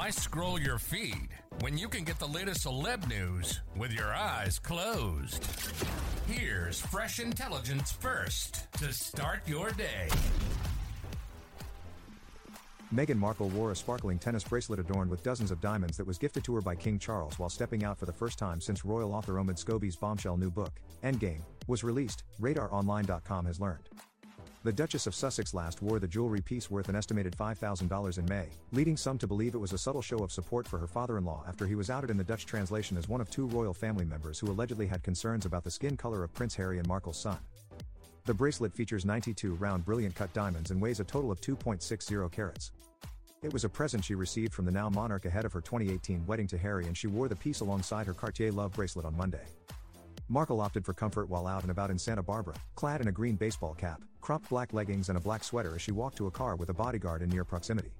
Why scroll your feed when you can get the latest celeb news with your eyes closed? Here's fresh intelligence first to start your day. Meghan Markle wore a sparkling tennis bracelet adorned with dozens of diamonds that was gifted to her by King Charles while stepping out for the first time since royal author Omid Scobie's bombshell new book, Endgame, was released, RadarOnline.com has learned. The Duchess of Sussex last wore the jewelry piece worth an estimated $5,000 in May, leading some to believe it was a subtle show of support for her father in law after he was outed in the Dutch translation as one of two royal family members who allegedly had concerns about the skin color of Prince Harry and Markle's son. The bracelet features 92 round brilliant cut diamonds and weighs a total of 2.60 carats. It was a present she received from the now monarch ahead of her 2018 wedding to Harry and she wore the piece alongside her Cartier Love bracelet on Monday. Markle opted for comfort while out and about in Santa Barbara, clad in a green baseball cap, cropped black leggings and a black sweater as she walked to a car with a bodyguard in near proximity.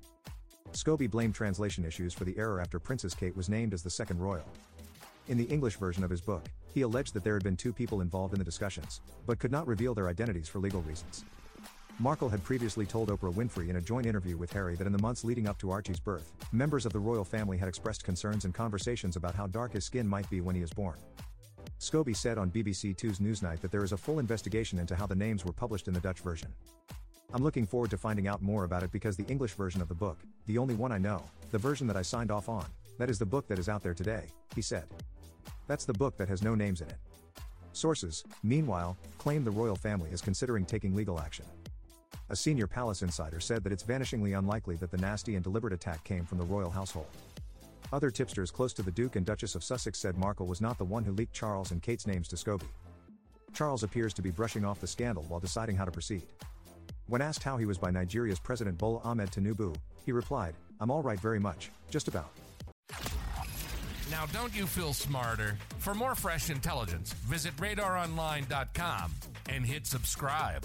Scobie blamed translation issues for the error after Princess Kate was named as the second royal. In the English version of his book, he alleged that there had been two people involved in the discussions, but could not reveal their identities for legal reasons. Markle had previously told Oprah Winfrey in a joint interview with Harry that in the months leading up to Archie's birth, members of the royal family had expressed concerns and conversations about how dark his skin might be when he is born. Scobie said on BBC Two's Newsnight that there is a full investigation into how the names were published in the Dutch version. I'm looking forward to finding out more about it because the English version of the book, the only one I know, the version that I signed off on, that is the book that is out there today, he said. That's the book that has no names in it. Sources, meanwhile, claim the royal family is considering taking legal action. A senior palace insider said that it's vanishingly unlikely that the nasty and deliberate attack came from the royal household. Other tipsters close to the Duke and Duchess of Sussex said Markle was not the one who leaked Charles and Kate's names to Scobie. Charles appears to be brushing off the scandal while deciding how to proceed. When asked how he was by Nigeria's President Bola Ahmed Tinubu, he replied, I'm all right very much, just about. Now, don't you feel smarter? For more fresh intelligence, visit radaronline.com and hit subscribe.